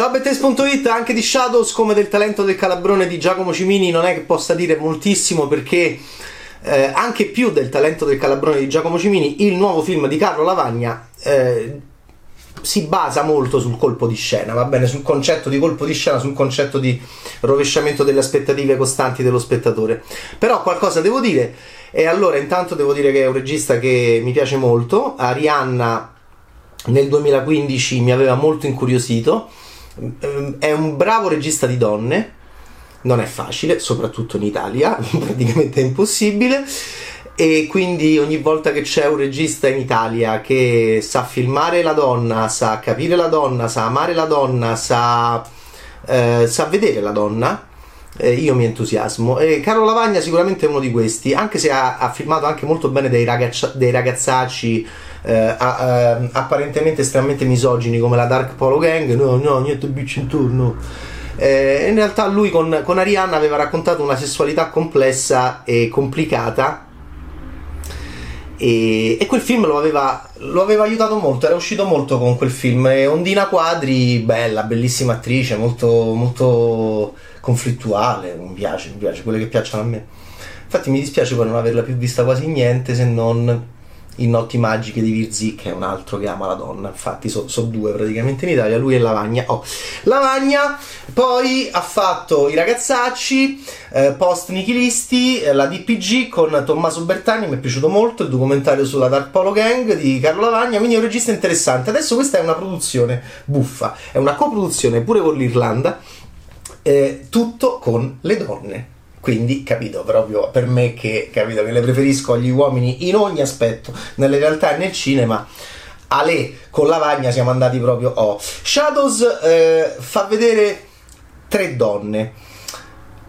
Ciao Bettes.it, anche di Shadows come del talento del calabrone di Giacomo Cimini non è che possa dire moltissimo perché eh, anche più del talento del calabrone di Giacomo Cimini, il nuovo film di Carlo Lavagna eh, si basa molto sul colpo di scena, va bene, sul concetto di colpo di scena, sul concetto di rovesciamento delle aspettative costanti dello spettatore. Però qualcosa devo dire e allora intanto devo dire che è un regista che mi piace molto, Arianna nel 2015 mi aveva molto incuriosito, è un bravo regista di donne, non è facile, soprattutto in Italia, praticamente è impossibile e quindi ogni volta che c'è un regista in Italia che sa filmare la donna, sa capire la donna, sa amare la donna, sa, eh, sa vedere la donna, eh, io mi entusiasmo. E Carlo Lavagna sicuramente è uno di questi, anche se ha, ha filmato anche molto bene dei, ragazza, dei ragazzacci eh, a, eh, apparentemente estremamente misogini come la Dark Polo Gang, no, no, niente bitch intorno. Eh, in realtà lui con, con Arianna aveva raccontato una sessualità complessa e complicata e, e, quel film lo aveva, lo aveva, aiutato molto, era uscito molto con quel film. E Ondina Quadri, bella, bellissima attrice, molto, molto conflittuale, mi piace, mi piace, quelle che piacciono a me. Infatti mi dispiace poi non averla più vista quasi niente se non in Notti Magiche di Virzi, che è un altro che ama la donna. Infatti, sono so due praticamente in Italia, lui e Lavagna. Oh. Lavagna poi ha fatto i ragazzacci, eh, post nichilisti, eh, la DPG con Tommaso Bertani, mi è piaciuto molto, il documentario sulla Dark Polo Gang di Carlo Lavagna, quindi è un regista interessante. Adesso questa è una produzione buffa, è una coproduzione pure con l'Irlanda, eh, tutto con le donne quindi, capito, proprio per me che, capito, che le preferisco agli uomini in ogni aspetto, nelle realtà e nel cinema, Ale con Lavagna siamo andati proprio oh. Shadows eh, fa vedere tre donne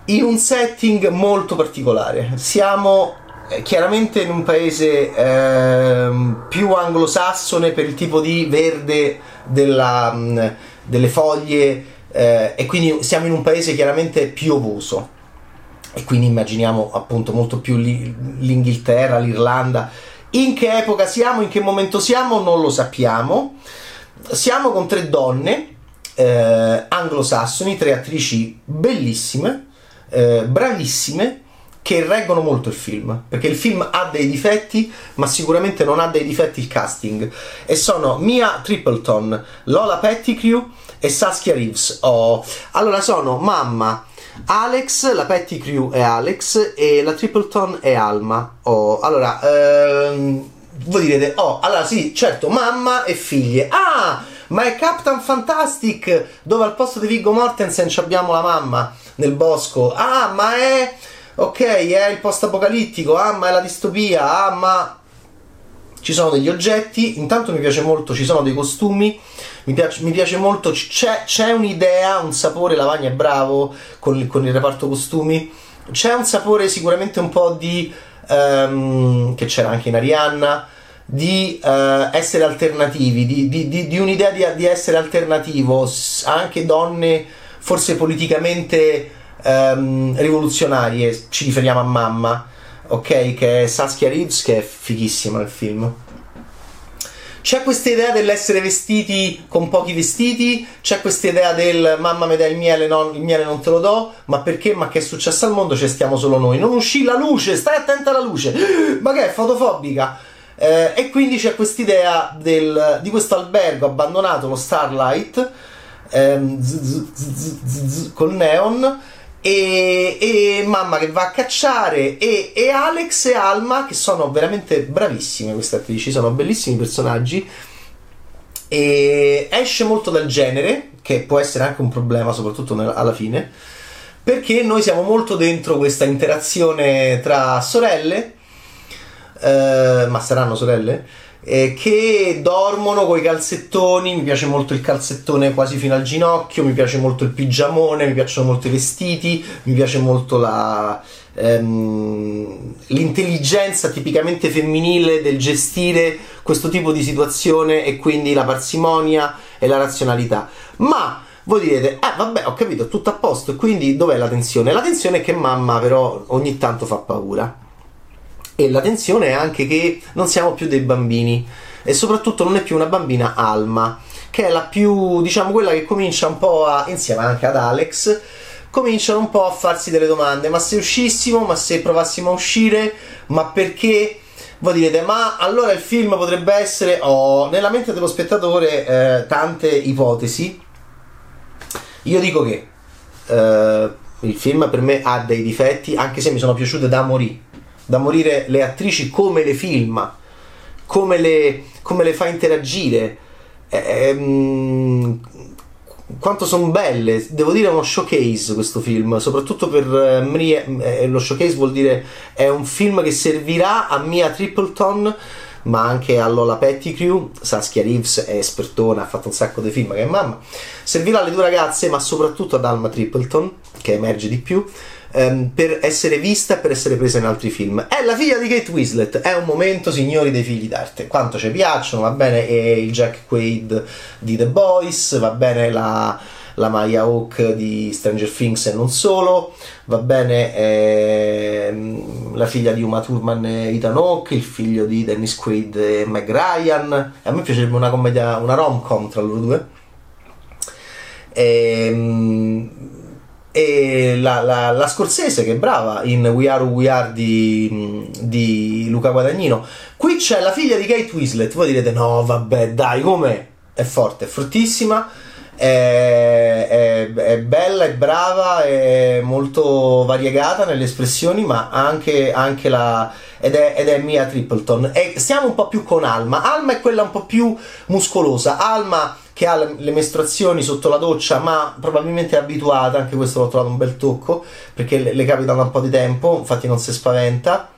in un setting molto particolare. Siamo eh, chiaramente in un paese eh, più anglosassone per il tipo di verde della, mm, delle foglie eh, e quindi siamo in un paese chiaramente piovoso e quindi immaginiamo appunto molto più l'Inghilterra, l'Irlanda. In che epoca siamo, in che momento siamo, non lo sappiamo. Siamo con tre donne eh, anglosassoni, tre attrici bellissime, eh, bravissime, che reggono molto il film, perché il film ha dei difetti, ma sicuramente non ha dei difetti il casting. E sono Mia Tripleton, Lola Pettigrew e Saskia Reeves. Oh. Allora sono mamma, Alex, la Petty Crew è Alex e la Tripleton è Alma. Oh, allora, ehm, voi direte, oh, allora sì, certo, mamma e figlie. Ah, ma è Captain Fantastic, dove al posto di Viggo Mortensen abbiamo la mamma nel bosco. Ah, ma è... Ok, è il post-apocalittico. Ah, ma è la distopia. Ah, ma... Ci sono degli oggetti. Intanto mi piace molto, ci sono dei costumi mi piace, mi piace molto, c'è, c'è, un'idea, un sapore, Lavagna è bravo con il, con il reparto costumi, c'è un sapore sicuramente un po' di... Um, che c'era anche in Arianna, di uh, essere alternativi, di, di, di, di un'idea di, essere alternativo, anche donne forse politicamente um, rivoluzionarie, ci riferiamo a mamma, ok? Che è Saskia Reeves, che è fighissima nel film. C'è questa idea dell'essere vestiti con pochi vestiti, c'è questa idea del mamma mi dai il miele, no, il miele non te lo do, ma perché? Ma che è successo al mondo? Ci stiamo solo noi. Non uscì la luce, stai attenta alla luce. Ma che è fotofobica? Eh, e quindi c'è questa idea di questo albergo abbandonato, lo Starlight, ehm, z, z, z, col neon e, e, mamma che va a cacciare e, e, Alex e Alma che sono veramente bravissime queste attrici, sono bellissimi personaggi. E esce molto dal genere che può essere anche un problema soprattutto nella, alla fine perché noi siamo molto dentro questa interazione tra sorelle eh, ma saranno sorelle eh, che dormono con i calzettoni, mi piace molto il calzettone quasi fino al ginocchio, mi piace molto il pigiamone, mi piacciono molto i vestiti, mi piace molto la, ehm, l'intelligenza tipicamente femminile del gestire questo tipo di situazione e quindi la parsimonia e la razionalità. Ma voi direte, eh vabbè ho capito, tutto a posto, quindi dov'è la tensione? La tensione è che mamma però ogni tanto fa paura e la tensione è anche che non siamo più dei bambini e soprattutto non è più una bambina Alma che è la più, diciamo, quella che comincia un po' a, insieme anche ad Alex, cominciano un po' a farsi delle domande, ma se uscissimo, ma se provassimo a uscire, ma perché? Voi direte, ma allora il film potrebbe essere, oh, nella mente dello spettatore eh, tante ipotesi. Io dico che eh, il film per me ha dei difetti, anche se mi sono piaciute da morire. Da morire le attrici come le filma, come le, come le fa interagire. Ehm, quanto sono belle, devo dire è uno showcase questo film, soprattutto per uh, Mia, eh, lo showcase vuol dire è un film che servirà a Mia Tripleton ma anche a Lola Pettigrew, Saskia Reeves è espertona, ha fatto un sacco di film che è mamma, servirà alle due ragazze ma soprattutto ad Alma Tripleton che emerge di più um, per essere vista e per essere presa in altri film. È la figlia di Kate Winslet, è un momento signori dei figli d'arte, quanto ci piacciono, va bene il Jack Quaid di The Boys, va bene la la Maya Hawk di Stranger Things e non solo, va bene ehm, la figlia di Uma Thurman e Ethan Hawke, il figlio di Dennis Quaid e Meg Ryan, a me piacerebbe una commedia, una rom-com tra loro due. Ehm, e la, la, la, Scorsese che è brava in We Are Who We Are di, di, Luca Guadagnino. Qui c'è la figlia di Kate Winslet. Voi direte no vabbè dai com'è? È forte, è fortissima è, è, è, bella, è brava, è molto variegata nelle espressioni, ma anche, anche la. Ed è, ed è Mia Tripleton. E stiamo un po' più con Alma. Alma è quella un po' più muscolosa. Alma che ha le mestruazioni sotto la doccia, ma probabilmente è abituata, anche questo l'ho trovato un bel tocco, perché le, le capita da un po' di tempo, infatti non si spaventa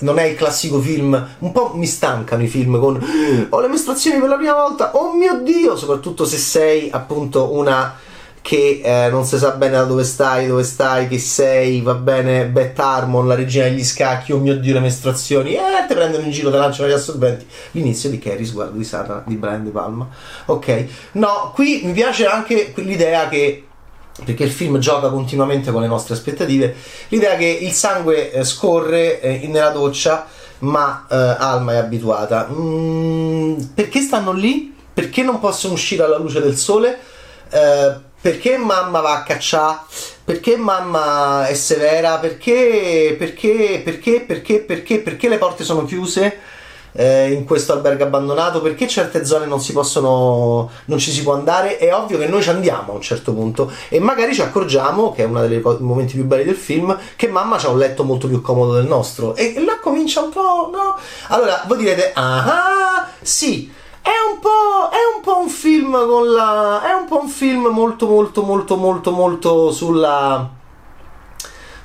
non è il classico film. Un po' mi stancano i film con ho le mestruazioni per la prima volta, oh mio dio! Soprattutto se sei appunto una che eh, non si sa bene da dove stai, dove stai, che sei, va bene, Beth Harmon, la regina degli scacchi, oh mio dio, le mestruazioni, eh, te prendono in giro, te lanciano gli assorbenti. L'inizio di Carrie, sguardo di Satana, di Brian De Palma. Ok, no, qui mi piace anche l'idea che perché il film gioca continuamente con le nostre aspettative, l'idea che il sangue eh, scorre eh, nella doccia, ma eh, Alma è abituata. Mm, perché stanno lì? Perché non possono uscire alla luce del sole? Eh, perché mamma va a cacciare? Perché mamma è severa? Perché, perché, perché, perché, perché, perché le porte sono chiuse? Eh, in questo albergo abbandonato, perché certe zone non si possono, non ci si può andare, è ovvio che noi ci andiamo a un certo punto e magari ci accorgiamo, che è uno dei momenti più belli del film, che mamma ha un letto molto più comodo del nostro e là comincia un po', no? Allora, voi direte, ah, sì, è un, po', è un po' un film con la... è un po' un film molto molto molto molto molto sulla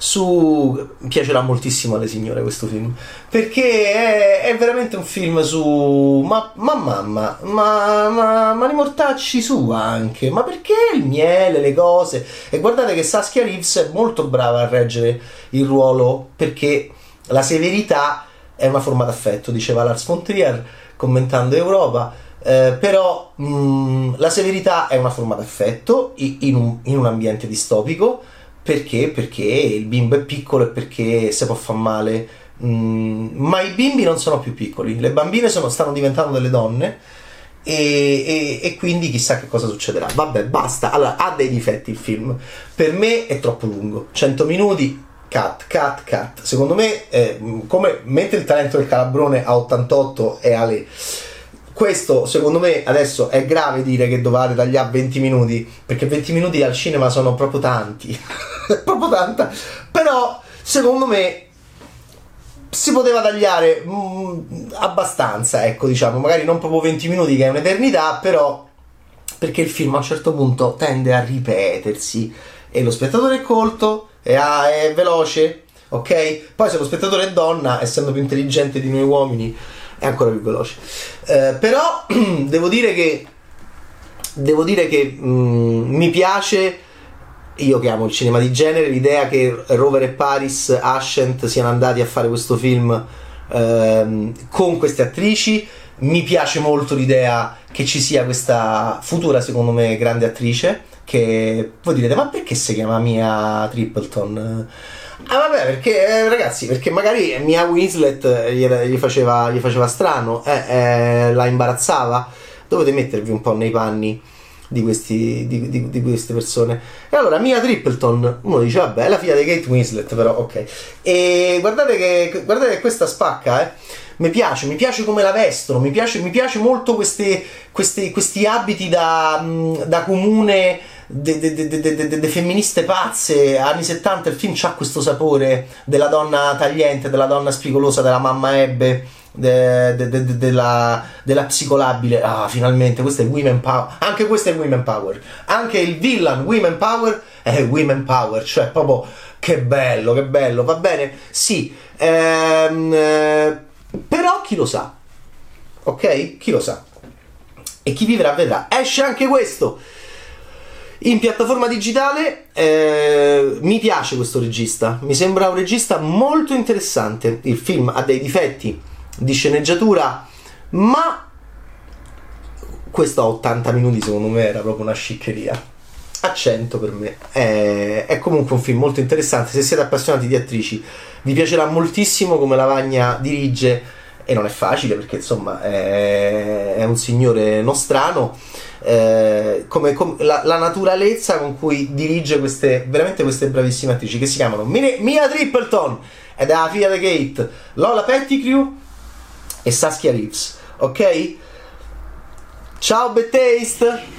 su piacerà moltissimo alle signore questo film perché è, è veramente un film su ma, ma mamma ma, ma, ma i mortacci su anche ma perché il miele le cose? E guardate che Saskia Reeves è molto brava a reggere il ruolo perché la severità è una forma d'affetto diceva Lars von Trier commentando Europa eh, però mh, la severità è una forma d'affetto in un, in un ambiente distopico perché? Perché il bimbo è piccolo e perché se può far male. Mm, ma i bimbi non sono più piccoli, le bambine sono, stanno diventando delle donne e, e, e, quindi chissà che cosa succederà. Vabbè, basta. Allora, ha dei difetti il film. Per me è troppo lungo. 100 minuti, cut, cut, cut. Secondo me, eh, come mentre il talento del calabrone a 88 è Ale questo secondo me adesso è grave dire che dovete tagliare 20 minuti perché 20 minuti al cinema sono proprio tanti proprio tanta. Però secondo me si poteva tagliare mh, mm, abbastanza ecco diciamo. Magari non proprio 20 minuti che è un'eternità però perché il film a un certo punto tende a ripetersi. E lo spettatore è colto è, è veloce ok? Poi se lo spettatore è donna essendo più intelligente di noi uomini è ancora più veloce. Eh, però devo dire che devo dire che mh, mm, mi piace io che amo il cinema di genere l'idea che Rover e Paris Ashent siano andati a fare questo film ehm, con queste attrici mi piace molto l'idea che ci sia questa futura secondo me grande attrice che voi direte ma perché si chiama Mia Tripleton Ah vabbè, perché eh, ragazzi, perché magari Mia Winslet gli, gli, faceva, gli faceva, strano, eh, eh, la imbarazzava. dovete mettervi un po' nei panni di, questi, di, di, di, queste persone. E allora Mia Tripleton, uno dice, vabbè, è la figlia di Kate Winslet, però ok. E guardate che, guardate che questa spacca, eh. Mi piace, mi piace come la vestono, mi piace, mi piace molto queste, queste, questi abiti da, da comune de, de, de, de, femministe pazze anni 70 il film ha questo sapore della donna tagliente della donna spigolosa della mamma Ebbe de, de, de, della, della psicolabile. Ah, finalmente, questo è Women Power. Anche questo è Women Power. Anche il villain Women Power è Women Power. Cioè, proprio che bello, che bello. Va bene? Sì. Ehm, eh, però chi lo sa? Ok? Chi lo sa? E chi vivrà vedrà. Esce anche questo. In piattaforma digitale eh, mi piace questo regista, mi sembra un regista molto interessante. Il film ha dei difetti, di sceneggiatura, ma questo a 80 minuti secondo me era proprio una sciccheria. A 100 per me. È, è, comunque un film molto interessante. Se siete appassionati di attrici, vi piacerà moltissimo come Lavagna dirige. E non è facile perché insomma è, è un signore nostrano. Eh, come, come la, la, naturalezza con cui dirige queste veramente queste bravissime attrici che si chiamano Mia Tripleton ed è la figlia di Kate, Lola Pettigrew e Saskia Reeves, ok? Ciao Bad Taste!